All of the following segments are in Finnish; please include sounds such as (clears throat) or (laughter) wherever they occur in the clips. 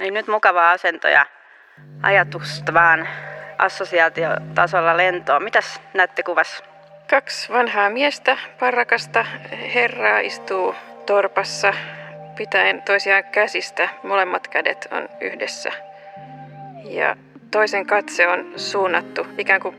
Eli nyt mukava asento ja ajatusta vaan assosiaatiotasolla lentoon. Mitäs näette kuvassa? Kaksi vanhaa miestä, parrakasta herraa istuu torpassa pitäen toisiaan käsistä. Molemmat kädet on yhdessä. Ja toisen katse on suunnattu, ikään kuin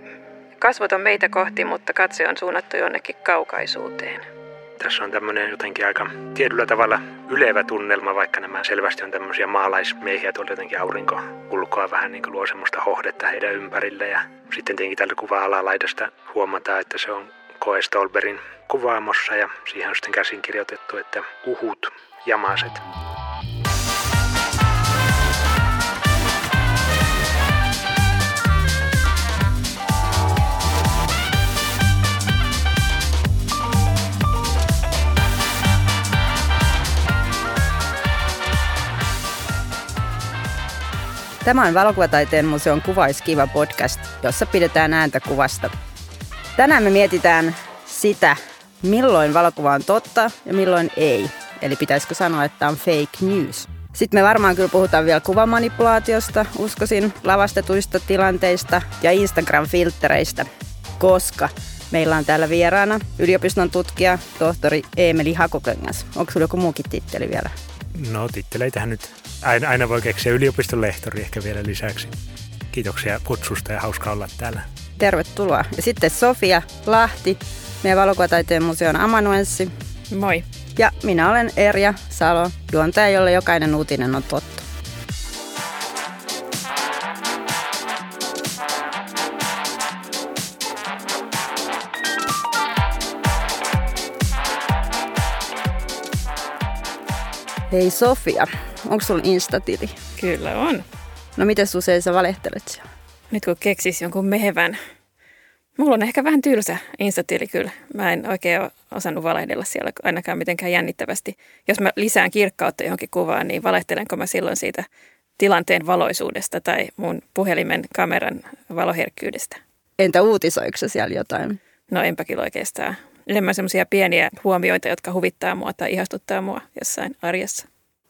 kasvot on meitä kohti, mutta katse on suunnattu jonnekin kaukaisuuteen. Tässä on tämmöinen jotenkin aika tietyllä tavalla ylevä tunnelma, vaikka nämä selvästi on tämmöisiä maalaismiehiä, tuolla jotenkin aurinko ulkoa vähän niin kuin luo semmoista hohdetta heidän ympärille. Ja sitten tietenkin tällä kuva alalaidasta huomataan, että se on Koe Stolberin kuvaamossa ja siihen on sitten käsin kirjoitettu, että uhut, jamaset. Tämä on Valokuvataiteen museon Kuvaiskiva podcast, jossa pidetään ääntä kuvasta. Tänään me mietitään sitä, milloin valokuva on totta ja milloin ei. Eli pitäisikö sanoa, että on fake news. Sitten me varmaan kyllä puhutaan vielä kuvamanipulaatiosta, uskoisin, lavastetuista tilanteista ja Instagram-filttereistä, koska meillä on täällä vieraana yliopiston tutkija, tohtori Eemeli Hakokengas. Onko sulla joku muukin titteli vielä? No titteleitähän nyt aina, aina voi keksiä yliopiston lehtori ehkä vielä lisäksi. Kiitoksia kutsusta ja hauska olla täällä. Tervetuloa. Ja sitten Sofia Lahti, meidän valokuvataiteen museon amanuenssi. Moi. Ja minä olen Erja Salo, juontaja, jolle jokainen uutinen on totta. Hei Sofia, onko sulla Instatili? Kyllä on. No miten usein sä valehtelet siellä? Nyt kun keksis jonkun mehevän. Mulla on ehkä vähän tylsä Instatili kyllä. Mä en oikein osannut valehdella siellä ainakaan mitenkään jännittävästi. Jos mä lisään kirkkautta johonkin kuvaan, niin valehtelenko mä silloin siitä tilanteen valoisuudesta tai mun puhelimen kameran valoherkkyydestä? Entä uutisoiko siellä jotain? No enpä kyllä oikeastaan. Enemmän semmoisia pieniä huomioita, jotka huvittaa mua tai ihastuttaa mua jossain arjessa.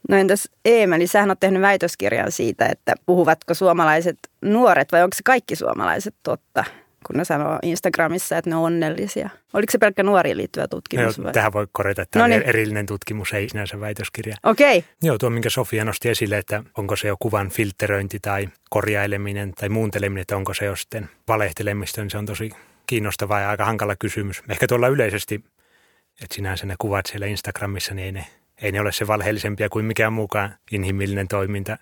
No entäs Eemeli, sähän on tehnyt väitöskirjan siitä, että puhuvatko suomalaiset nuoret vai onko se kaikki suomalaiset totta, kun ne sanoo Instagramissa, että ne on onnellisia. Oliko se pelkkä nuoriin liittyvä tutkimus? No, vai? tähän voi korjata, että tämä No on niin. erillinen tutkimus, ei sinänsä väitöskirja. Okei, okay. Joo, tuo minkä Sofia nosti esille, että onko se jo kuvan filtteröinti tai korjaileminen tai muunteleminen, että onko se jo sitten valehtelemista, niin se on tosi kiinnostava ja aika hankala kysymys. Ehkä tuolla yleisesti, että sinänsä ne kuvat siellä Instagramissa, niin ei ne, ei ne ole se valheellisempia kuin mikään muukaan inhimillinen toiminta.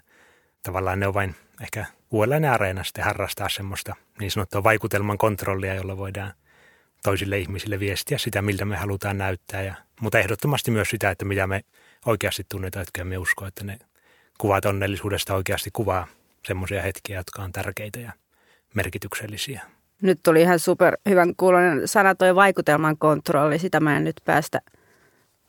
Tavallaan ne on vain ehkä uudenlainen areena sitten harrastaa semmoista niin sanottua vaikutelman kontrollia, jolla voidaan toisille ihmisille viestiä sitä, miltä me halutaan näyttää. Ja, mutta ehdottomasti myös sitä, että mitä me oikeasti tunnetaan, että me usko, että ne kuvat onnellisuudesta oikeasti kuvaa semmoisia hetkiä, jotka on tärkeitä ja merkityksellisiä. nyt tuli ihan super hyvän kuulonen sana toi vaikutelman kontrolli. Sitä mä en nyt päästä.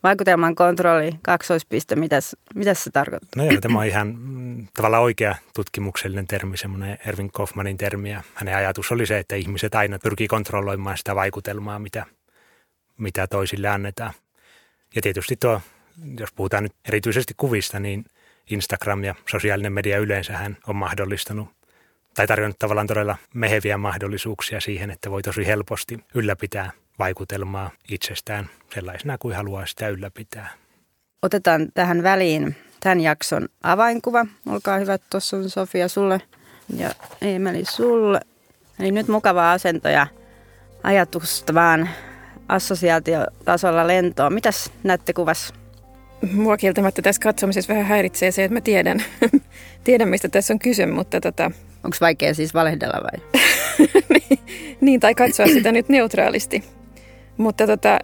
Vaikutelman kontrolli, kaksoispiste, mitäs, mitäs se tarkoittaa? No joo, tämä on ihan mm, tavallaan oikea tutkimuksellinen termi, semmoinen Ervin Kaufmanin termi. Ja hänen ajatus oli se, että ihmiset aina pyrkii kontrolloimaan sitä vaikutelmaa, mitä, mitä toisille annetaan. Ja tietysti tuo, jos puhutaan nyt erityisesti kuvista, niin Instagram ja sosiaalinen media yleensähän on mahdollistanut tai tarjonnut tavallaan todella meheviä mahdollisuuksia siihen, että voi tosi helposti ylläpitää vaikutelmaa itsestään sellaisena kuin haluaa sitä ylläpitää. Otetaan tähän väliin tämän jakson avainkuva. Olkaa hyvä, tuossa on Sofia sulle ja Eemeli sulle. Eli nyt mukava asento ja ajatusta vaan assosiaatiotasolla lentoon. Mitäs näette kuvassa? Mua kieltämättä tässä katsomisessa vähän häiritsee se, että mä tiedän, (laughs) tiedän mistä tässä on kyse, mutta tota, Onko vaikea siis valehdella vai? (laughs) niin, tai katsoa sitä nyt neutraalisti. Mutta tota,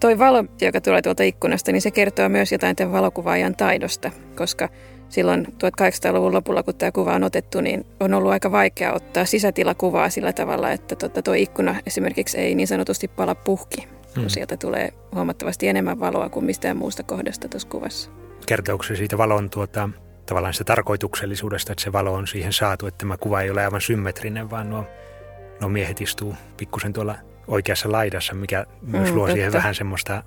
toi valo, joka tulee tuolta ikkunasta, niin se kertoo myös jotain tämän valokuvaajan taidosta, koska silloin 1800-luvun lopulla, kun tämä kuva on otettu, niin on ollut aika vaikea ottaa sisätilakuvaa sillä tavalla, että tota, tuo ikkuna esimerkiksi ei niin sanotusti pala puhki, kun Hmm. sieltä tulee huomattavasti enemmän valoa kuin mistään muusta kohdasta tuossa kuvassa. kertooko se siitä valon tuota, tavallaan sitä tarkoituksellisuudesta, että se valo on siihen saatu, että tämä kuva ei ole aivan symmetrinen, vaan nuo, nuo miehet istuu pikkusen tuolla oikeassa laidassa, mikä myös Mm, luo siihen totta. vähän semmoista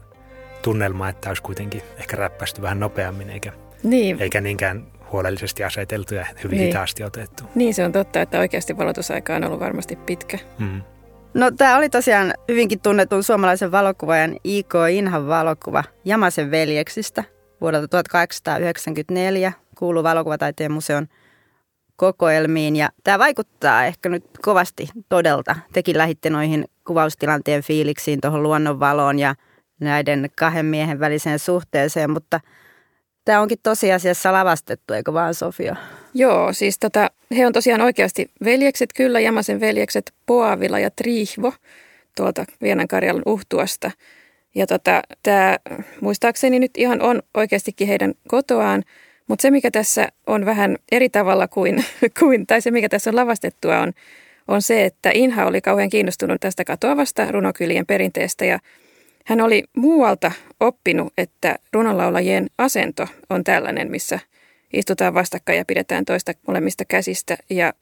tunnelmaa, että olisi kuitenkin ehkä räppästy vähän nopeammin, eikä, Niin, eikä niinkään huolellisesti aseteltu ja hyvin Niin. hitaasti otettu. Niin se on totta, että oikeasti valotusaika on ollut varmasti pitkä. Mm. No tämä oli tosiaan hyvinkin tunnetun suomalaisen valokuvaajan I.K. Inhan valokuva Jamasen veljeksistä vuodelta 1894. Kuuluu valokuvataiteen museon kokoelmiin ja tämä vaikuttaa ehkä nyt kovasti todelta. Tekin lähitte noihin kuvaustilanteen fiiliksiin tuohon luonnonvaloon ja näiden kahden miehen väliseen suhteeseen, mutta tämä onkin tosiasiassa lavastettu, eikö vaan Sofia? Joo, siis tota, he on tosiaan oikeasti veljekset, kyllä Jamasen veljekset Poavila ja Trihvo tuolta Vienankarjalan uhtuasta. Ja tota, tämä muistaakseni nyt ihan on oikeastikin heidän kotoaan, mutta se mikä tässä on vähän eri tavalla kuin, (laughs) kuin tai se mikä tässä on lavastettua on, on se, että Inha oli kauhean kiinnostunut tästä katoavasta runokylien perinteestä ja hän oli muualta oppinut, että runonlaulajien asento on tällainen, missä istutaan vastakkain ja pidetään toista molemmista käsistä. Ja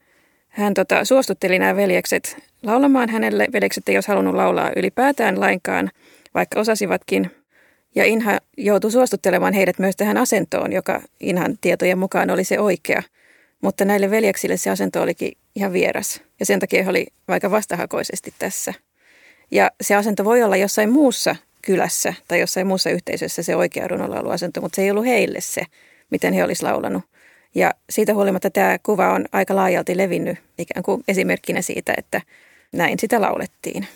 hän tota, suostutteli nämä veljekset laulamaan hänelle. Veljekset ei olisi halunnut laulaa ylipäätään lainkaan, vaikka osasivatkin. Ja Inha joutui suostuttelemaan heidät myös tähän asentoon, joka Inhan tietojen mukaan oli se oikea. Mutta näille veljeksille se asento olikin ihan vieras. Ja sen takia he oli aika vastahakoisesti tässä. Ja se asento voi olla jossain muussa kylässä tai jossain muussa yhteisössä se oikea runonlauluasento, mutta se ei ollut heille se, miten he olisivat laulanut. Ja siitä huolimatta tämä kuva on aika laajalti levinnyt ikään kuin esimerkkinä siitä, että näin sitä laulettiin.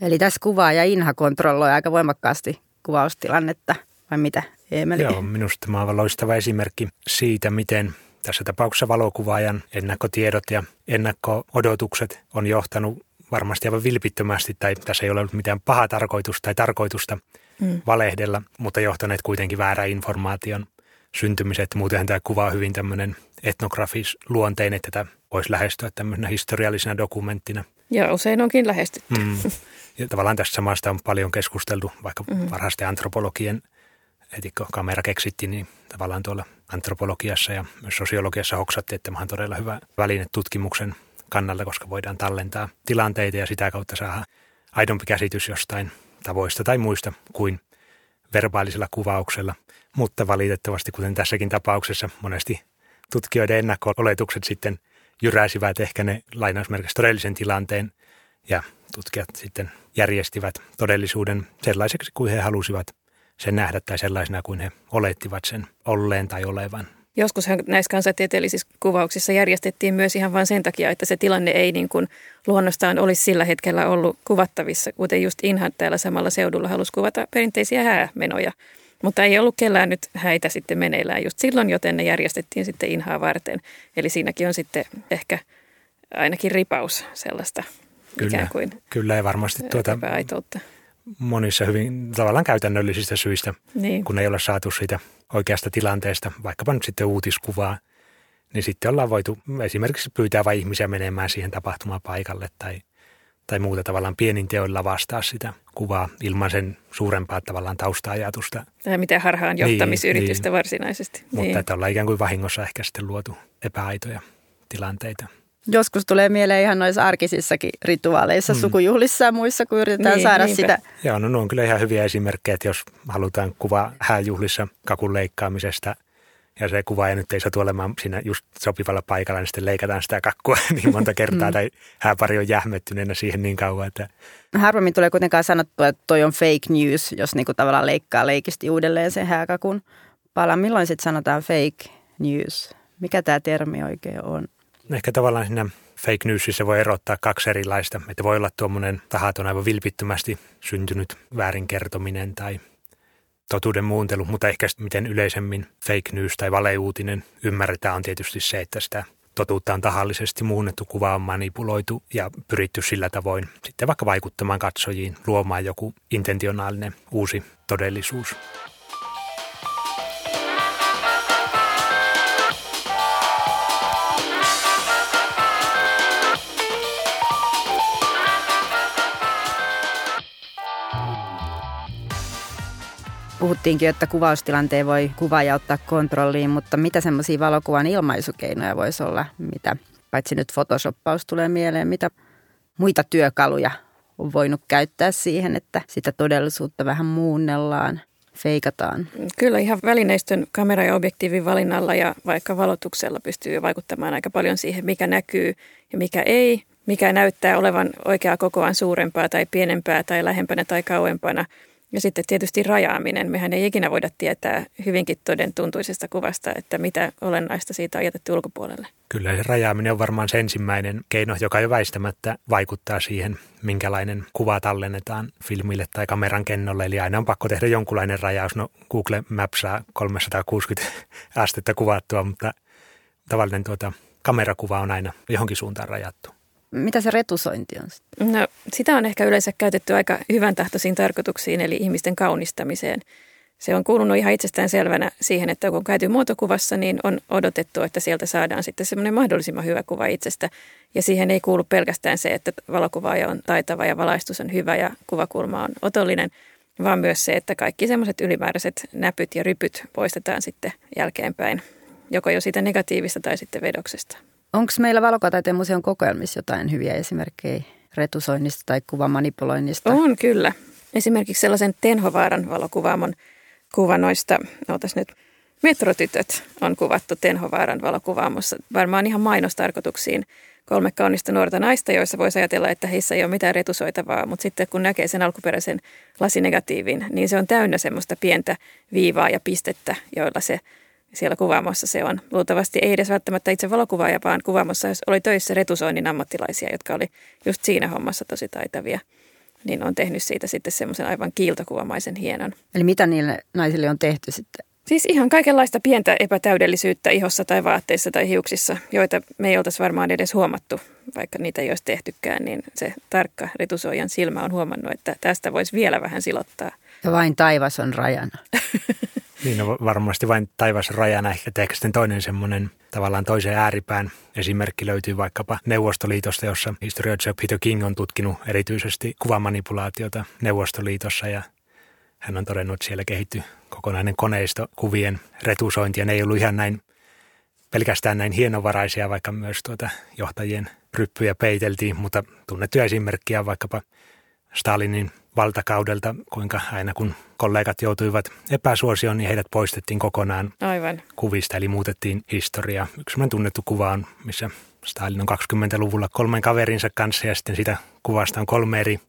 Eli tässä kuvaa ja Inha kontrolloi aika voimakkaasti kuvaustilannetta, vai mitä Eemeli? Joo, minusta tämä on aivan loistava esimerkki siitä, miten tässä tapauksessa valokuvaajan ennakkotiedot ja ennakko-odotukset on johtanut varmasti aivan vilpittömästi, tai tässä ei ole ollut mitään pahaa tarkoitusta tai tarkoitusta mm. valehdella, mutta johtaneet kuitenkin väärän informaation syntymiset. Muutenhan tämä kuva on hyvin tämmöinen etnografis luonteinen, että tätä voisi lähestyä tämmöisenä historiallisena dokumenttina. Ja usein onkin lähestytty. Mm. (laughs) Ja tavallaan tästä samasta on paljon keskusteltu, vaikka mm. varhaisten antropologien, heti kun kamera keksittiin, niin tavallaan tuolla antropologiassa ja myös sosiologiassa hoksattiin, että tämä on todella hyvä väline tutkimuksen kannalta, koska voidaan tallentaa tilanteita ja sitä kautta saada aidompi käsitys jostain tavoista tai muista kuin verbaalisella kuvauksella. Mutta valitettavasti, kuten tässäkin tapauksessa, monesti tutkijoiden ennakko-oletukset sitten jyräsivät ehkä ne lainausmerkissä todellisen tilanteen ja tutkijat sitten järjestivät todellisuuden sellaiseksi kuin he halusivat sen nähdä tai sellaisena kuin he olettivat sen olleen tai olevan. Joskushan näissä kansantieteellisissä kuvauksissa järjestettiin myös ihan vain sen takia, että se tilanne ei niin kuin luonnostaan olisi sillä hetkellä ollut kuvattavissa, kuten just Inhan täällä samalla seudulla halusi kuvata perinteisiä häämenoja. Mutta ei ollut kellään nyt häitä sitten meneillään just silloin, joten ne järjestettiin sitten Inhaa varten. Eli siinäkin on sitten ehkä ainakin ripaus sellaista Kyllä, ikään kuin kyllä ja varmasti tuota, epäaitoutta. monissa hyvin tavallaan käytännöllisistä syistä, Niin. kun ei ole saatu siitä oikeasta tilanteesta, vaikkapa nyt sitten uutiskuvaa, niin sitten ollaan voitu esimerkiksi pyytää vain ihmisiä menemään siihen tapahtumapaikalle tai, tai muuta tavallaan pienin teoilla vastaa sitä kuvaa ilman sen suurempaa tavallaan tausta-ajatusta. Tai mitään harhaan Niin, johtamisyritystä niin. varsinaisesti. Mutta niin. että ollaan ikään kuin vahingossa ehkä sitten luotu epäaitoja tilanteita. Joskus tulee mieleen ihan noissa arkisissakin rituaaleissa, mm. sukujuhlissa ja muissa, kun yritetään Niin, saada niinpä. sitä. Joo, no, ne on kyllä ihan hyviä esimerkkejä, että jos halutaan kuva hääjuhlissa kakun leikkaamisesta ja se kuvaaja nyt ei satu olemaan siinä just sopivalla paikalla, niin sitten leikataan sitä kakkua (laughs) niin monta kertaa Mm. tai hääpari on jähmettyneenä siihen niin kauan, että Harvemmin tulee kuitenkaan sanottua, että toi on fake news, jos niinku tavallaan leikkaa leikisti uudelleen sen hääkakun palan. Milloin sitten sanotaan fake news? Mikä tämä termi oikein on? Ehkä tavallaan siinä fake newsissa voi erottaa kaksi erilaista. Että voi olla tuommoinen tahaton aivan vilpittömästi syntynyt väärinkertominen tai totuuden muuntelu, mutta ehkä miten yleisemmin fake news tai valeuutinen ymmärretään on tietysti se, että sitä totuutta on tahallisesti muunnettu, kuva on manipuloitu ja pyritty sillä tavoin sitten vaikka vaikuttamaan katsojiin, luomaan joku intentionaalinen uusi todellisuus. Puhuttiinkin, että kuvaustilanteen voi kuvaaja ottaa kontrolliin, mutta mitä semmoisia valokuvan ilmaisukeinoja voisi olla, mitä paitsi nyt photoshoppaus tulee mieleen, mitä muita työkaluja on voinut käyttää siihen, että sitä todellisuutta vähän muunnellaan. feikataan. Kyllä ihan välineistön kamera- ja objektiivin valinnalla ja vaikka valotuksella pystyy vaikuttamaan aika paljon siihen, mikä näkyy ja mikä ei, mikä näyttää olevan oikeaa kokoaan suurempaa tai pienempää tai lähempänä tai kauempana – ja sitten tietysti rajaaminen. Mehän ei ikinä voida tietää hyvinkin toden tuntuisesta kuvasta, että mitä olennaista siitä on jätetty ulkopuolelle. Kyllä se rajaaminen on varmaan se ensimmäinen keino, joka jo väistämättä vaikuttaa siihen, minkälainen kuva tallennetaan filmille tai kameran kennolle. Eli aina on pakko tehdä jonkunlainen rajaus. No Google Maps saa 360 astetta kuvattua, mutta tavallinen tuota, kamerakuva on aina johonkin suuntaan rajattu. Mitä se retusointi on? No, sitä on ehkä yleensä käytetty aika hyvän tahtoisiin tarkoituksiin, eli ihmisten kaunistamiseen. Se on kuulunut ihan itsestään selvänä siihen, että kun käyty muotokuvassa, niin on odotettu, että sieltä saadaan sitten semmoinen mahdollisimman hyvä kuva itsestä. Ja siihen ei kuulu pelkästään se, että valokuvaaja on taitava ja valaistus on hyvä ja kuvakulma on otollinen, vaan myös se, että kaikki semmoiset ylimääräiset näpyt ja rypyt poistetaan sitten jälkeenpäin, joko jo siitä negatiivista tai sitten vedoksesta. Onko meillä Valokataiteen museon kokoelmissa jotain hyviä esimerkkejä retusoinnista tai kuvamanipuloinnista? On kyllä. Esimerkiksi sellaisen Tenhovaaran valokuvaamon kuvanoista, ootas nyt, Metrotytöt on kuvattu Tenhovaaran valokuvaamossa. Varmaan ihan mainostarkoituksiin kolme kaunista nuorta naista, joissa voisi ajatella, että heissä ei ole mitään retusoitavaa, mutta sitten kun näkee sen alkuperäisen lasinegatiivin, niin se on täynnä semmoista pientä viivaa ja pistettä, joilla se siellä kuvaamossa se on. Luultavasti ei edes välttämättä itse valokuvaaja, vaan kuvaamossa oli töissä retusoinnin ammattilaisia, jotka oli just siinä hommassa tosi taitavia. Niin on tehnyt siitä sitten semmoisen aivan kiiltokuvamaisen hienon. Eli mitä niille naisille on tehty sitten? Siis ihan kaikenlaista pientä epätäydellisyyttä ihossa tai vaatteissa tai hiuksissa, joita me ei oltaisi varmaan edes huomattu, vaikka niitä ei olisi tehtykään, niin se tarkka retusoijan silmä on huomannut, että tästä voisi vielä vähän silottaa. Ja vain taivas on rajana. (laughs) Niin no varmasti vain taivas rajana. Ehkä ehkä sitten toinen semmoinen tavallaan toisen ääripään esimerkki löytyy vaikkapa Neuvostoliitosta, jossa historioitsija Peter King on tutkinut erityisesti kuvamanipulaatiota Neuvostoliitossa ja hän on todennut, että siellä kehittyi kokonainen koneisto kuvien retusointia. Ne ei ollut ihan näin pelkästään näin hienovaraisia, vaikka myös tuota johtajien ryppyjä peiteltiin, mutta tunnettuja esimerkkiä vaikkapa Stalinin valtakaudelta, kuinka aina kun kollegat joutuivat epäsuosioon, niin heidät poistettiin kokonaan Aivan. kuvista, eli muutettiin historiaa. Yksi tunnettu kuva on, missä Stalin on 20-luvulla kolmen kaverinsa kanssa ja sitten sitä kuvasta on kolme eri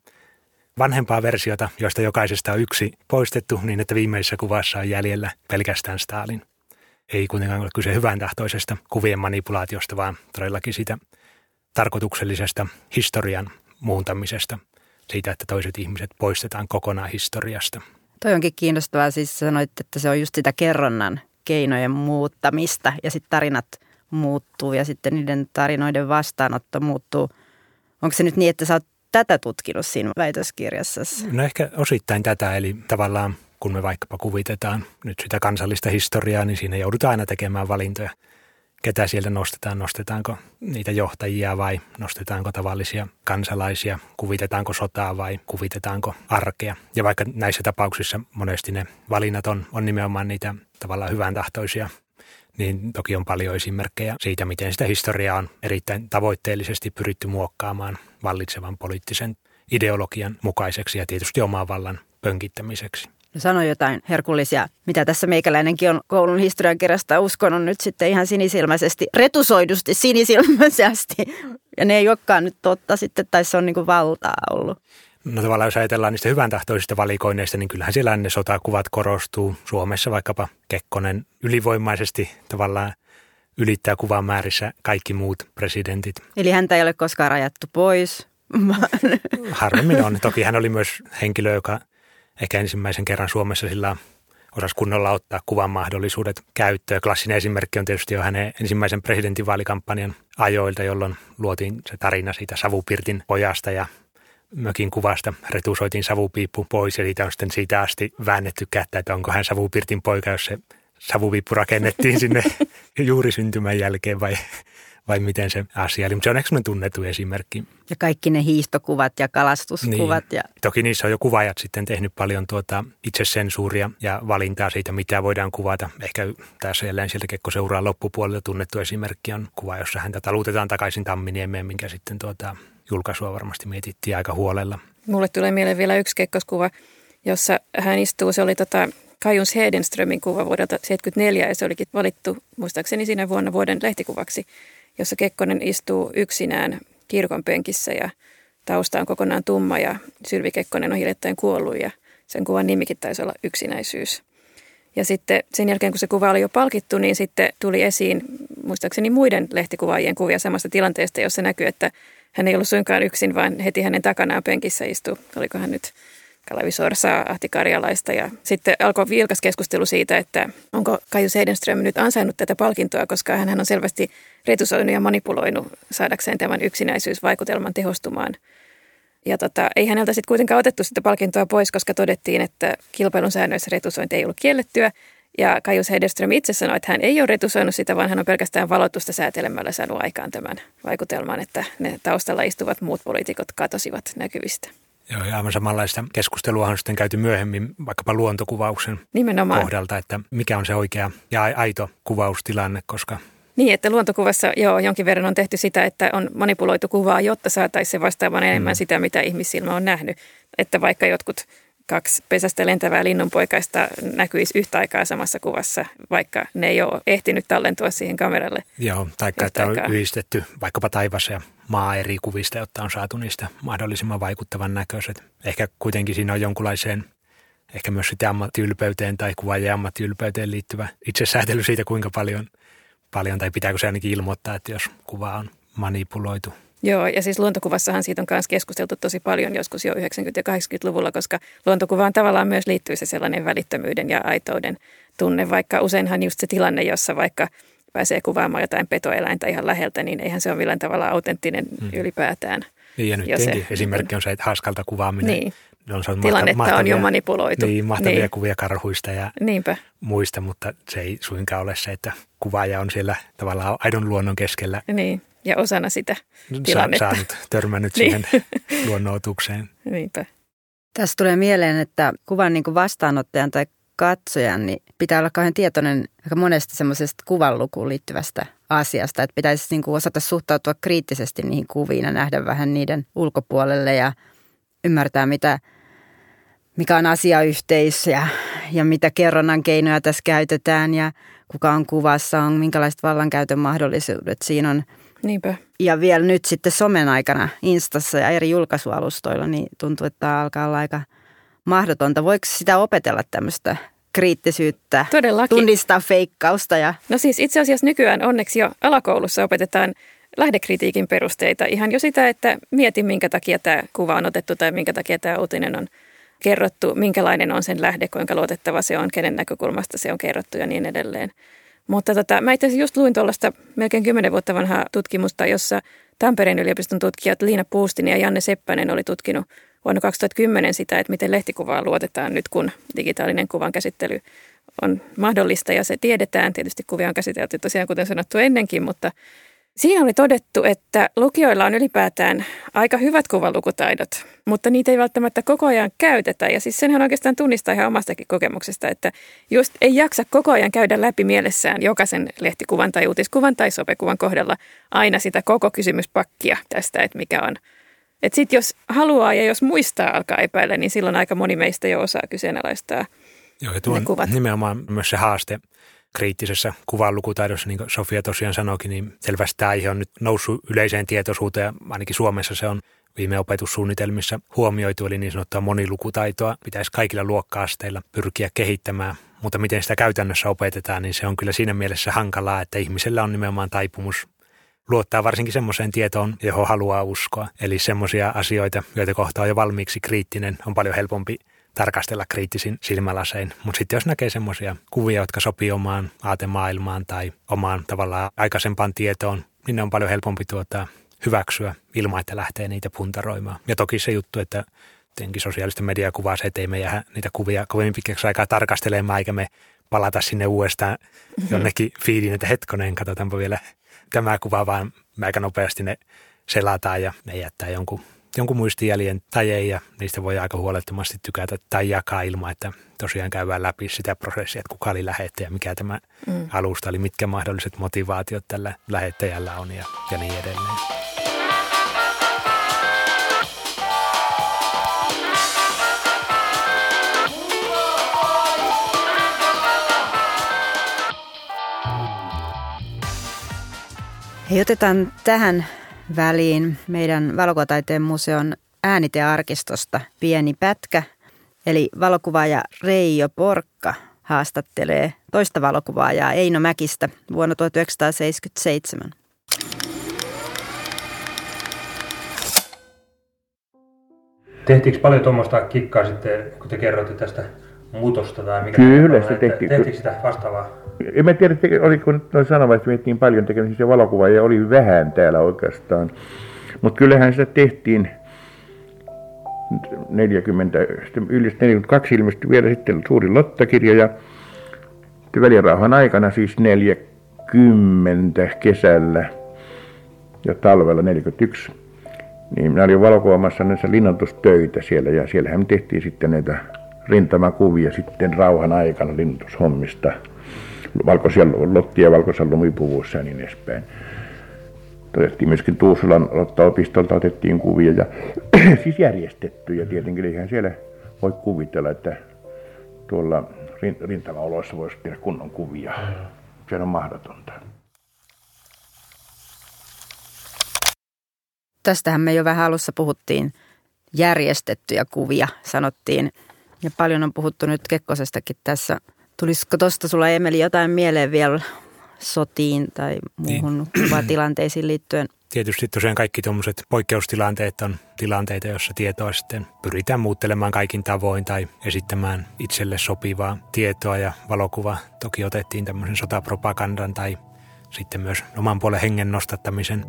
vanhempaa versiota, joista jokaisesta on yksi poistettu niin, että viimeisessä kuvassa on jäljellä pelkästään Stalin. Ei kuitenkaan ole kyse hyvän tahtoisesta kuvien manipulaatiosta, vaan todellakin sitä tarkoituksellisesta historian muuntamisesta – siitä, että toiset ihmiset poistetaan kokonaan historiasta. Toi onkin kiinnostavaa. Siis sanoit, että se on just sitä kerronnan keinojen muuttamista ja sitten tarinat muuttuu ja sitten niiden tarinoiden vastaanotto muuttuu. Onko se nyt niin, että sä oot tätä tutkinut siinä väitöskirjassa? No ehkä osittain tätä, eli tavallaan kun me vaikkapa kuvitetaan nyt sitä kansallista historiaa, niin siinä joudutaan aina tekemään valintoja – ketä sieltä nostetaan, nostetaanko niitä johtajia vai nostetaanko tavallisia kansalaisia, kuvitetaanko sotaa vai kuvitetaanko arkea. Ja vaikka näissä tapauksissa monesti ne valinnat on, on nimenomaan niitä tavallaan hyvän tahtoisia, niin toki on paljon esimerkkejä siitä, miten sitä historiaa on erittäin tavoitteellisesti pyritty muokkaamaan vallitsevan poliittisen ideologian mukaiseksi ja tietysti oman vallan pönkittämiseksi sano jotain herkullisia, mitä tässä meikäläinenkin on koulun historiankirjasta uskonut nyt sitten ihan sinisilmäisesti, retusoidusti sinisilmäisesti. (laughs) Ja ne ei olekaan nyt totta sitten, tai se on niin kuin valtaa ollut. No tavallaan jos ajatellaan niistä hyvän tahtoisista valikoineista, niin kyllähän siellä ne sotakuvat korostuu. Suomessa vaikkapa Kekkonen ylivoimaisesti tavallaan ylittää kuvan määrissä kaikki muut presidentit. Eli häntä ei ole koskaan rajattu pois. (laughs) Harvemmin on. Toki hän oli myös henkilö, joka ehkä ensimmäisen kerran Suomessa sillä osasi kunnolla ottaa kuvan mahdollisuudet käyttöön. Klassinen esimerkki on tietysti jo hänen ensimmäisen presidentinvaalikampanjan ajoilta, jolloin luotiin se tarina siitä Savupirtin pojasta ja mökin kuvasta retusoitiin savupiippu pois ja siitä on sitten siitä asti väännetty kättä, että onko hän Savupirtin poika, jos se savupiippu rakennettiin sinne (laughs) juuri syntymän jälkeen vai vai miten se asia oli. Mutta se on ehkä tunnettu esimerkki. Ja kaikki ne hiihtokuvat ja kalastuskuvat. Niin. Ja... Toki niissä on jo kuvaajat sitten tehnyt paljon tuota itsesensuuria ja valintaa siitä, mitä voidaan kuvata. Ehkä tässä jälleen sieltä Kekko seuraa loppupuolelta tunnettu esimerkki on kuva, jossa häntä talutetaan takaisin Tamminiemeen, minkä sitten tuota, julkaisua varmasti mietittiin aika huolella. Mulle tulee mieleen vielä yksi kekkoskuva, jossa hän istuu, se oli tota Kajuns Hedenströmin kuva vuodelta 1974 ja se olikin valittu muistaakseni siinä vuonna vuoden lehtikuvaksi, jossa Kekkonen istuu yksinään kirkon penkissä ja tausta on kokonaan tumma ja Sylvi Kekkonen on hiljattain kuollut ja sen kuvan nimikin taisi olla yksinäisyys. Ja sitten sen jälkeen, kun se kuva oli jo palkittu, niin sitten tuli esiin muistaakseni muiden lehtikuvaajien kuvia samasta tilanteesta, jossa näkyy, että hän ei ollut suinkaan yksin, vaan heti hänen takanaan penkissä istui, oliko hän nyt Kalevi Sorsaa, Ahti Karjalaista. Ja sitten alkoi vilkas keskustelu siitä, että onko Kaiju Seidenström nyt ansainnut tätä palkintoa, koska hän on selvästi retusoinut ja manipuloinut saadakseen tämän yksinäisyysvaikutelman tehostumaan. Ja tota, ei häneltä sitten kuitenkaan otettu sitä palkintoa pois, koska todettiin, että kilpailun säännöissä retusointi ei ollut kiellettyä. Ja Kaius Hedeström itse sanoi, että hän ei ole retusoinut sitä, vaan hän on pelkästään valotusta säätelemällä saanut aikaan tämän vaikutelman, että ne taustalla istuvat muut poliitikot katosivat näkyvistä. Joo, ja aivan samanlaista keskustelua on sitten käyty myöhemmin vaikkapa luontokuvauksen Nimenomaan. kohdalta, että mikä on se oikea ja aito kuvaustilanne, koska niin, että luontokuvassa joo, jonkin verran on tehty sitä, että on manipuloitu kuvaa, jotta saataisiin se vastaamaan enemmän mm. sitä, mitä ihmissilmä on nähnyt. Että vaikka jotkut kaksi pesästä lentävää linnunpoikaista näkyisi yhtä aikaa samassa kuvassa, vaikka ne ei ole ehtinyt tallentua siihen kameralle. Joo, taikka että on yhdistetty vaikkapa taivas ja maa eri kuvista, jotta on saatu niistä mahdollisimman vaikuttavan näköiset. Ehkä kuitenkin siinä on jonkunlaiseen ehkä myös sitten ammattiylpeyteen tai kuvaajien ammattiylpeyteen liittyvä itsesäätely siitä, kuinka paljon, paljon tai pitääkö se ainakin ilmoittaa, että jos kuva on manipuloitu. Joo, ja siis luontokuvassahan siitä on myös keskusteltu tosi paljon joskus jo 90- ja 80-luvulla, koska luontokuvaan tavallaan myös liittyy se sellainen välittömyyden ja aitouden tunne, vaikka useinhan just se tilanne, jossa vaikka pääsee kuvaamaan jotain petoeläintä ihan läheltä, niin eihän se ole millään tavalla autenttinen hmm. ylipäätään. Niin, ja nyt se, esimerkki on se, että haaskalta kuvaaminen. Niin. On Tilannetta mahtavia, on jo manipuloitu. Niin, mahtavia niin. kuvia karhuista ja Niinpä. muista, mutta se ei suinkaan ole se, että kuvaaja on siellä tavallaan aidon luonnon keskellä. Niin ja osana sitä tilannetta. Sä, sä törmännyt (laughs) niin. siihen luonnotukseen. Niinpä. Tässä tulee mieleen, että kuvan niin kuin vastaanottajan tai katsojan niin pitää olla kauhean tietoinen aika monesta semmoisesta kuvanlukuun liittyvästä asiasta. Että pitäisi niin kuin osata suhtautua kriittisesti niihin kuviin ja nähdä vähän niiden ulkopuolelle ja ymmärtää, mitä, mikä on asiayhteis ja, ja mitä kerronnan keinoja tässä käytetään ja kuka on kuvassa, on minkälaiset vallankäytön mahdollisuudet siinä on – Niinpä. Ja vielä nyt sitten somen aikana Instassa ja eri julkaisualustoilla, niin tuntuu, että tämä alkaa olla aika mahdotonta. Voiko sitä opetella tämmöistä kriittisyyttä, Todellakin. tunnistaa feikkausta? Ja... No siis itse asiassa nykyään onneksi jo alakoulussa opetetaan lähdekritiikin perusteita. Ihan jo sitä, että mieti minkä takia tämä kuva on otettu tai minkä takia tämä uutinen on kerrottu, minkälainen on sen lähde, kuinka luotettava se on, kenen näkökulmasta se on kerrottu ja niin edelleen. Mutta tota, mä itse just luin tuollaista melkein kymmenen vuotta vanhaa tutkimusta, jossa Tampereen yliopiston tutkijat Liina Puustin ja Janne Seppänen oli tutkinut vuonna 2010 sitä, että miten lehtikuvaa luotetaan nyt, kun digitaalinen kuvan käsittely on mahdollista ja se tiedetään. Tietysti kuvia on käsitelty tosiaan kuten sanottu ennenkin, mutta Siinä oli todettu, että lukijoilla on ylipäätään aika hyvät kuvalukutaidot, mutta niitä ei välttämättä koko ajan käytetä. Ja siis senhän oikeastaan tunnistaa ihan omastakin kokemuksesta, että just ei jaksa koko ajan käydä läpi mielessään jokaisen lehtikuvan tai uutiskuvan tai sopekuvan kohdalla aina sitä koko kysymyspakkia tästä, että mikä on. Että sitten jos haluaa ja jos muistaa alkaa epäillä, niin silloin aika moni meistä jo osaa kyseenalaistaa Joo, ja tuo on kuvat. nimenomaan myös se haaste kriittisessä kuvanlukutaidossa, niin kuin Sofia tosiaan sanoikin, niin selvästi tämä aihe on nyt noussut yleiseen tietoisuuteen. Ainakin Suomessa se on viime opetussuunnitelmissa huomioitu, eli niin sanottua monilukutaitoa pitäisi kaikilla luokka-asteilla pyrkiä kehittämään. Mutta miten sitä käytännössä opetetaan, niin se on kyllä siinä mielessä hankalaa, että ihmisellä on nimenomaan taipumus luottaa varsinkin semmoiseen tietoon, johon haluaa uskoa. Eli semmoisia asioita, joita kohtaa on jo valmiiksi kriittinen, on paljon helpompi tarkastella kriittisin silmälasein. Mutta sitten jos näkee semmoisia kuvia, jotka sopii omaan aatemaailmaan tai omaan tavallaan aikaisempaan tietoon, niin ne on paljon helpompi tuota, hyväksyä ilman, että lähtee niitä puntaroimaan. Ja toki se juttu, että tietenkin sosiaalista mediaa kuvaa se, että ei me jää niitä kuvia kovin pitkäksi aikaa tarkastelemaan, eikä me palata sinne uudestaan mhm. jonnekin fiidiin, että hetkonen, katsotaanpa vielä tämä kuva, vaan me aika nopeasti ne selataan ja ne jättää jonkun jonkun muistijäljen tai ei, ja niistä voi aika huolettomasti tykätä tai jakaa ilman, että tosiaan käydään läpi sitä prosessia, että kuka oli lähettäjä, mikä tämä mm. alusta oli, mitkä mahdolliset motivaatiot tällä lähettäjällä on ja, ja niin edelleen. Hei, otetaan tähän väliin meidän valokuvataiteen museon äänitearkistosta pieni pätkä. Eli valokuvaaja Reijo Porkka haastattelee toista valokuvaajaa Eino Mäkistä vuonna 1977. Tehtiinkö paljon tuommoista kikkaa sitten, kun te kerroitte tästä muutosta tai mikä? Kyllä se tehtiin. Tehtiinkö sitä vastaavaa? En mä tiedä, oliko noin sanovat, että miettiin paljon tekemisiä valokuvaa ja oli vähän täällä oikeastaan. Mutta kyllähän sitä tehtiin 40, yli 42 ilmestyi vielä sitten suuri lottakirja ja välirauhan aikana siis 40 kesällä ja talvella 41 niin minä olin valokuvaamassa näissä linnantustöitä siellä ja siellähän tehtiin sitten näitä rintamakuvia sitten rauhan aikana linnutushommista. Valkoisia lottia valkoisen lumipuvuissa ja niin edespäin. Otettiin myöskin Tuusulan Lotta-opistolta otettiin kuvia ja (clears throat) siis järjestettyjä tietenkin. Eihän siellä voi kuvitella, että tuolla rintamaoloissa voisi tehdä kunnon kuvia. Se on mahdotonta. Tästähän me jo vähän alussa puhuttiin. Järjestettyjä kuvia sanottiin. Ja paljon on puhuttu nyt Kekkosestakin tässä. Tulisiko tuosta sulla Emeli jotain mieleen vielä sotiin tai muuhun niin. kuvatilanteisiin liittyen? Tietysti tosiaan kaikki tuommoiset poikkeustilanteet on tilanteita, joissa tietoa sitten pyritään muuttelemaan kaikin tavoin tai esittämään itselle sopivaa tietoa ja valokuva. Toki otettiin tämmöisen sotapropagandan tai sitten myös oman puolen hengen nostattamisen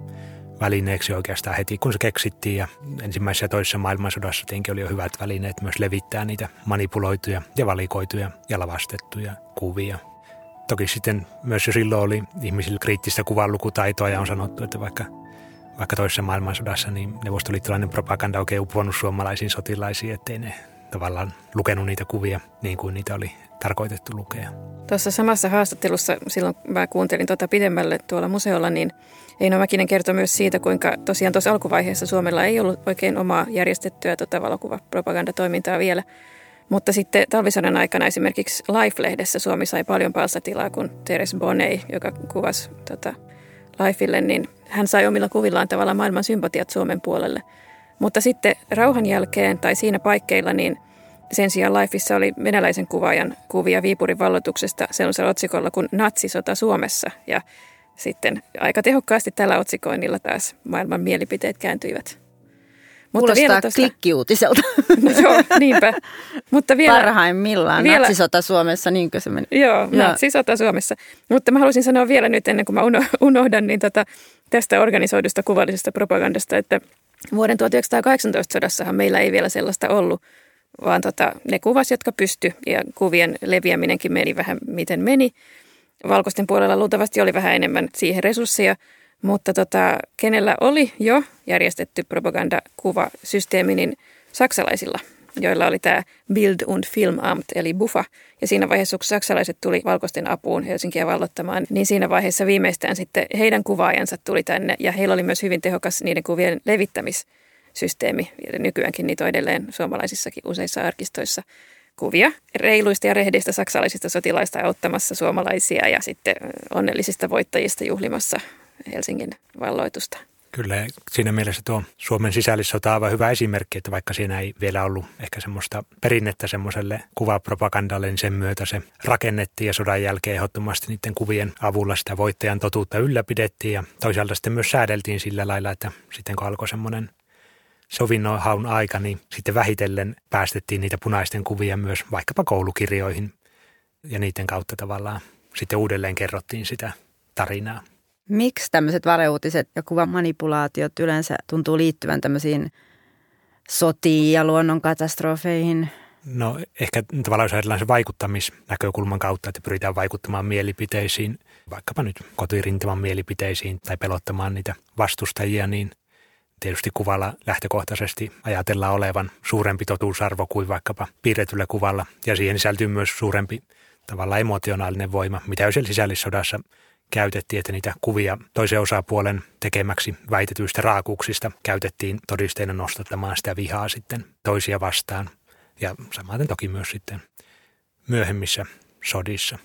välineeksi oikeastaan heti, kun se keksittiin. Ja ensimmäisessä ja toisessa maailmansodassa tietenkin oli jo hyvät välineet myös levittää niitä manipuloituja ja valikoituja ja lavastettuja kuvia. Toki sitten myös jo silloin oli ihmisillä kriittistä kuvanlukutaitoa ja on sanottu, että vaikka, vaikka toisessa maailmansodassa niin neuvostoliittolainen propaganda oikein uponnut suomalaisiin sotilaisiin, ettei ne tavallaan lukenut niitä kuvia niin kuin niitä oli tarkoitettu lukea. Tuossa samassa haastattelussa, silloin mä kuuntelin tuota pidemmälle tuolla museolla, niin Eino Mäkinen kertoi myös siitä, kuinka tosiaan tuossa alkuvaiheessa Suomella ei ollut oikein omaa järjestettyä tuota valokuvapropagandatoimintaa vielä. Mutta sitten talvisodan aikana esimerkiksi Life-lehdessä Suomi sai paljon palstatilaa, kun Teres Bonnet, joka kuvasi tota Lifeille, niin hän sai omilla kuvillaan tavallaan maailman sympatiat Suomen puolelle. Mutta sitten rauhan jälkeen tai siinä paikkeilla, niin sen sijaan Lifeissa oli venäläisen kuvaajan kuvia Viipurin vallotuksesta sellaisella otsikolla kuin Natsisota Suomessa. Ja sitten aika tehokkaasti tällä otsikoinnilla taas maailman mielipiteet kääntyivät. Mutta Kuulostaa vielä tosta... klikkiuutiselta. (laughs) No, joo, niinpä. Mutta vielä, Parhaimmillaan vielä, natsisota Suomessa, niin kuin se meni. Joo, joo, natsisota Suomessa. Mutta mä haluaisin sanoa vielä nyt ennen kuin mä (laughs) unohdan niin tota, tästä organisoidusta kuvallisesta propagandasta, että vuoden 1918 sodassahan meillä ei vielä sellaista ollut, vaan tota, ne kuvas, jotka pysty ja kuvien leviäminenkin meni vähän miten meni. Valkoisten puolella luultavasti oli vähän enemmän siihen resursseja, mutta tota, kenellä oli jo järjestetty propagandakuvasysteemi, niin saksalaisilla, joilla oli tämä Bild- und Filmamt eli BUFA. Ja siinä vaiheessa, kun saksalaiset tuli valkoisten apuun Helsinkiä vallottamaan, niin siinä vaiheessa viimeistään sitten heidän kuvaajansa tuli tänne. Ja heillä oli myös hyvin tehokas niiden kuvien levittämissysteemi. Ja nykyäänkin niitä on edelleen suomalaisissakin useissa arkistoissa kuvia reiluista ja rehdistä saksalaisista sotilaista auttamassa suomalaisia ja sitten onnellisista voittajista juhlimassa Helsingin valloitusta. Kyllä, siinä mielessä tuo Suomen sisällissota on aivan hyvä esimerkki, että vaikka siinä ei vielä ollut ehkä semmoista perinnettä semmoiselle kuvapropagandalle, niin sen myötä se rakennettiin ja sodan jälkeen ehdottomasti niiden kuvien avulla sitä voittajan totuutta ylläpidettiin ja toisaalta sitten myös säädeltiin sillä lailla, että sitten kun alkoi semmoinen sovinnon haun aika, niin sitten vähitellen päästettiin niitä punaisten kuvia myös vaikkapa koulukirjoihin ja niiden kautta tavallaan sitten uudelleen kerrottiin sitä tarinaa. Miksi tämmöiset valeuutiset ja kuvamanipulaatiot yleensä tuntuu liittyvän tämmöisiin sotiin ja luonnonkatastrofeihin? No ehkä tavallaan jos ajatellaan se vaikuttamisnäkökulman kautta, että pyritään vaikuttamaan mielipiteisiin, vaikkapa nyt kotirintaman mielipiteisiin tai pelottamaan niitä vastustajia, niin tietysti kuvalla lähtökohtaisesti ajatellaan olevan suurempi totuusarvo kuin vaikkapa piirretyllä kuvalla. Ja siihen sisältyy myös suurempi tavallaan emotionaalinen voima, mitä siellä sisällissodassa käytettiin, että niitä kuvia toisen osapuolen tekemäksi väitetyistä raakuuksista käytettiin todisteena nostattamaan sitä vihaa sitten toisia vastaan. Ja samaten toki myös sitten myöhemmissä sodissa.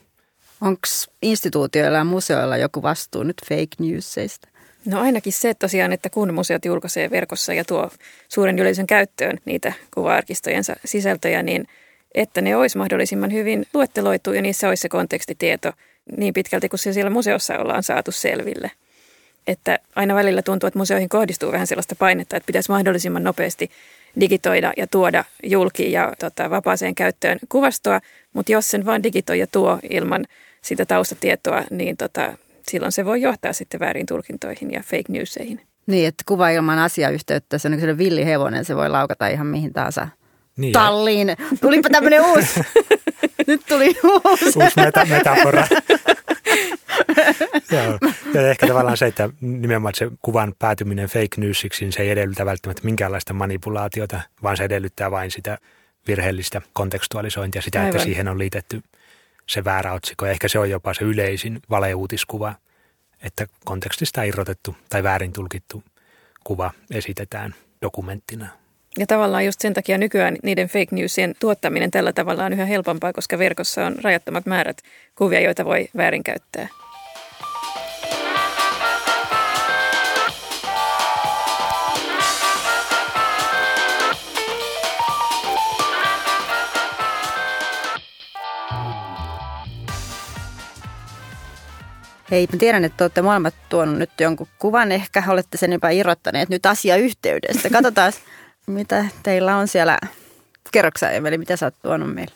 Onko instituutioilla ja museoilla joku vastuu nyt fake newsseista? No ainakin se tosiaan, että kun museot julkaisee verkossa ja tuo suuren yleisön käyttöön niitä kuva-arkistojensa sisältöjä, niin että ne olisi mahdollisimman hyvin luetteloitu ja niissä olisi se kontekstitieto niin pitkälti kuin se siellä museossa ollaan saatu selville. Että aina välillä tuntuu, että museoihin kohdistuu vähän sellaista painetta, että pitäisi mahdollisimman nopeasti digitoida ja tuoda julki ja tota, vapaaseen käyttöön kuvastoa, mutta jos sen vaan digitoi ja tuo ilman sitä taustatietoa, niin tota, silloin se voi johtaa sitten väärin tulkintoihin ja fake newseihin. Niin, että kuva ilman asiayhteyttä, se on villi hevonen, se voi laukata ihan mihin tahansa niin, talliin. Tulipa tämmöinen uusi. (laughs) Nyt tuli uusi. Uusi meta- metafora. (laughs) Joo. Ja ehkä tavallaan se, että nimenomaan se kuvan päätyminen fake newsiksi, niin se ei edellytä välttämättä minkäänlaista manipulaatiota, vaan se edellyttää vain sitä virheellistä kontekstualisointia, sitä, Aivan. että siihen on liitetty se väärä otsikko. Ehkä se on jopa se yleisin valeuutiskuva, että kontekstista irrotettu tai väärin tulkittu kuva esitetään dokumenttina. Ja tavallaan just sen takia nykyään niiden fake newsien tuottaminen tällä tavalla on yhä helpompaa, koska verkossa on rajattomat määrät kuvia, joita voi väärinkäyttää. Hei, mä tiedän, että olette molemmat tuonut nyt jonkun kuvan. Ehkä olette sen jopa irrottaneet nyt asiayhteydestä. Katsotaan, (laughs) mitä teillä on siellä. Kerroksä Emeli, mitä sä oot tuonut meille?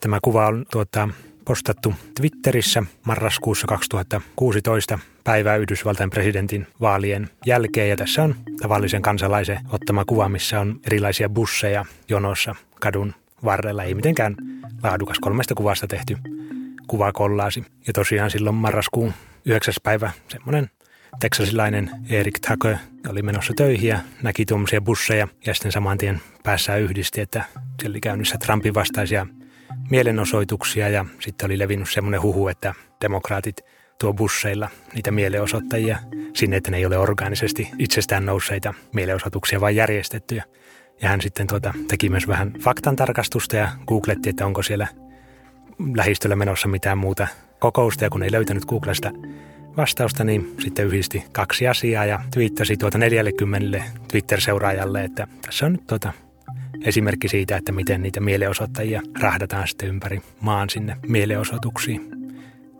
Tämä kuva on tuota, postattu Twitterissä marraskuussa 2016 päivää Yhdysvaltain presidentin vaalien jälkeen. Ja tässä on tavallisen kansalaisen ottama kuva, missä on erilaisia busseja jonossa kadun varrella. Ei mitenkään laadukas kolmesta kuvasta tehty kuvakollaasi. Ja tosiaan silloin marraskuun 9. päivä semmoinen teksasilainen Erik Tucker oli menossa töihin ja näki tuommoisia busseja ja sitten saman tien päässä yhdisti, että siellä oli käynnissä Trumpin vastaisia mielenosoituksia ja sitten oli levinnyt semmoinen huhu, että demokraatit tuo busseilla niitä mielenosoittajia sinne, että ne ei ole organisesti itsestään nousseita mielenosoituksia, vaan järjestettyjä. Ja hän sitten tuota, teki myös vähän faktan tarkastusta ja googletti, että onko siellä lähistöllä menossa mitään muuta kokousta. Ja kun ei löytänyt Googlesta vastausta, niin sitten yhdisti kaksi asiaa ja twiittasi tuota 40 Twitter-seuraajalle, että tässä on nyt tuota esimerkki siitä, että miten niitä mielenosoittajia rahdataan sitten ympäri maan sinne mielenosoituksiin.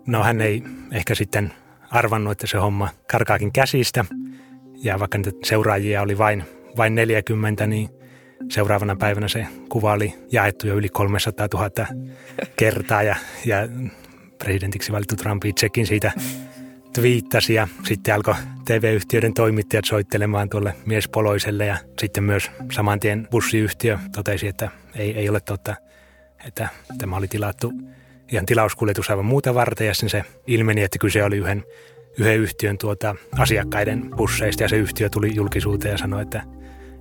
No hän ei ehkä sitten arvannut, että se homma karkaakin käsistä. Ja vaikka niitä seuraajia oli vain, vain 40, niin seuraavana päivänä se kuva oli jaettu jo yli 300 000 kertaa ja, ja presidentiksi valittu Trump itsekin siitä twiittasi ja sitten alkoi TV-yhtiöiden toimittajat soittelemaan tuolle miespoloiselle ja sitten myös saman tien bussiyhtiö totesi, että ei, ei ole totta, että tämä oli tilattu ihan tilauskuljetus aivan muuta varten ja sitten se ilmeni, että kyse oli yhden, yhden yhtiön tuota asiakkaiden busseista ja se yhtiö tuli julkisuuteen ja sanoi, että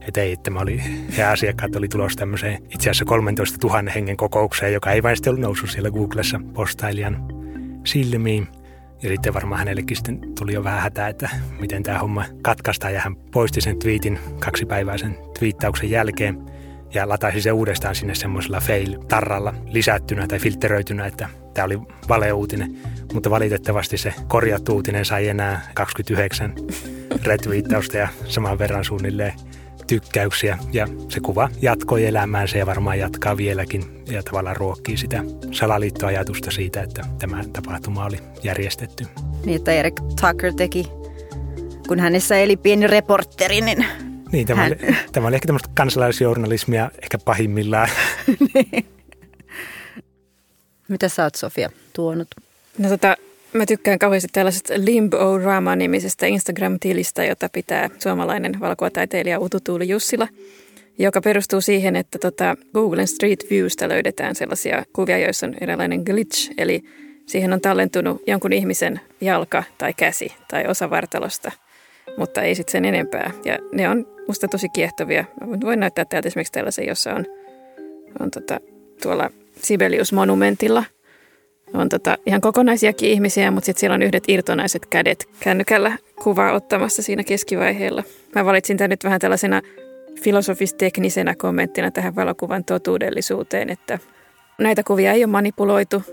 että ei, että mä oli, he asiakkaat oli tulossa tämmöiseen itse asiassa 13 000 hengen kokoukseen, joka ei vain sitten ollut noussut siellä Googlessa postailijan silmiin. Ja sitten varmaan hänellekin sitten tuli jo vähän hätää, että miten tämä homma katkaistaan. Ja hän poisti sen tweetin kaksipäiväisen twiittauksen jälkeen ja lataisi se uudestaan sinne semmoisella fail-tarralla lisättynä tai filteröitynä, että tämä oli valeuutinen. Mutta valitettavasti se korjattu uutinen sai enää 29 retweettausta ja saman verran suunnilleen tykkäyksiä ja se kuva jatkoi elämäänsä ja varmaan jatkaa vieläkin ja tavallaan ruokkii sitä salaliittoajatusta siitä, että tämä tapahtuma oli järjestetty. Niin, että Erik Tucker teki, kun hänessä eli pieni reporteri, niin niin, tämä, hän... oli, (laughs) tämä oli ehkä tämmöistä kansalaisjournalismia ehkä pahimmillaan. (laughs) niin. Mitä sä oot, Sofia, tuonut? No tota, Mä tykkään kauheasti tällaisesta Limbo Rama-nimisestä Instagram-tilistä, jota pitää suomalainen valokuvataiteilija Utu Tuuli Jussila, joka perustuu siihen, että tota Googlen Street Viewstä löydetään sellaisia kuvia, joissa on eräänlainen glitch, eli siihen on tallentunut jonkun ihmisen jalka tai käsi tai osa vartalosta, mutta ei sitten sen enempää. Ja ne on musta tosi kiehtovia. Mä voin näyttää täältä esimerkiksi tällaisen, jossa on, on tota, tuolla Sibelius-monumentilla – on tota, ihan kokonaisiakin ihmisiä, mutta sitten siellä on yhdet irtonaiset kädet kännykällä kuvaa ottamassa siinä keskivaiheella. Mä valitsin tämän nyt vähän tällaisena filosofisteknisenä kommenttina tähän valokuvan totuudellisuuteen, että näitä kuvia ei ole manipuloitu,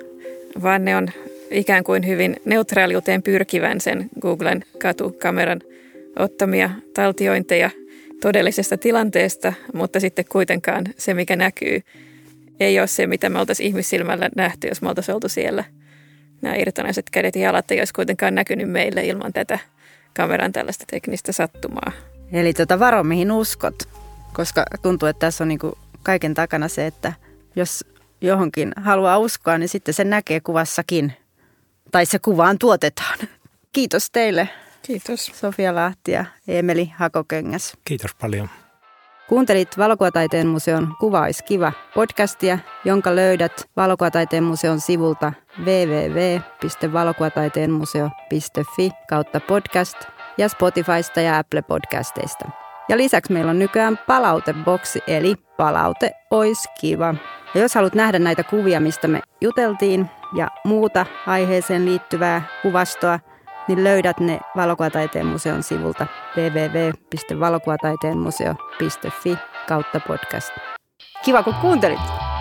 vaan ne on ikään kuin hyvin neutraaliuteen pyrkivän sen Googlen katukameran ottamia taltiointeja todellisesta tilanteesta, mutta sitten kuitenkaan se, mikä näkyy, ei ole se, mitä me oltaisiin ihmissilmällä nähty, jos me oltaisiin oltu siellä. Nämä irtonaiset kädet ja jalat ei olisi kuitenkaan näkynyt meille ilman tätä kameran tällaista teknistä sattumaa. Eli tota varo, mihin uskot, koska tuntuu, että tässä on niinku kaiken takana se, että jos johonkin haluaa uskoa, niin sitten se näkee kuvassakin. Tai se kuvaan tuotetaan. Kiitos teille. Kiitos. Sofia Lahti ja Emeli Hakokengäs. Kiitos paljon. Kuuntelit Valokuvataiteen museon Kuva olisi kiva podcastia, jonka löydät Valokuvataiteen museon sivulta www.valokuvataiteenmuseo.fi kautta podcast ja Spotifysta ja Apple Podcasteista. Ja lisäksi meillä on nykyään palauteboksi, eli palaute ois kiva. Ja jos haluat nähdä näitä kuvia, mistä me juteltiin ja muuta aiheeseen liittyvää kuvastoa, niin löydät ne Valokuvataiteen museon sivulta www.valokuvataiteenmuseo.fi kautta podcast. Kiva kun kuuntelit!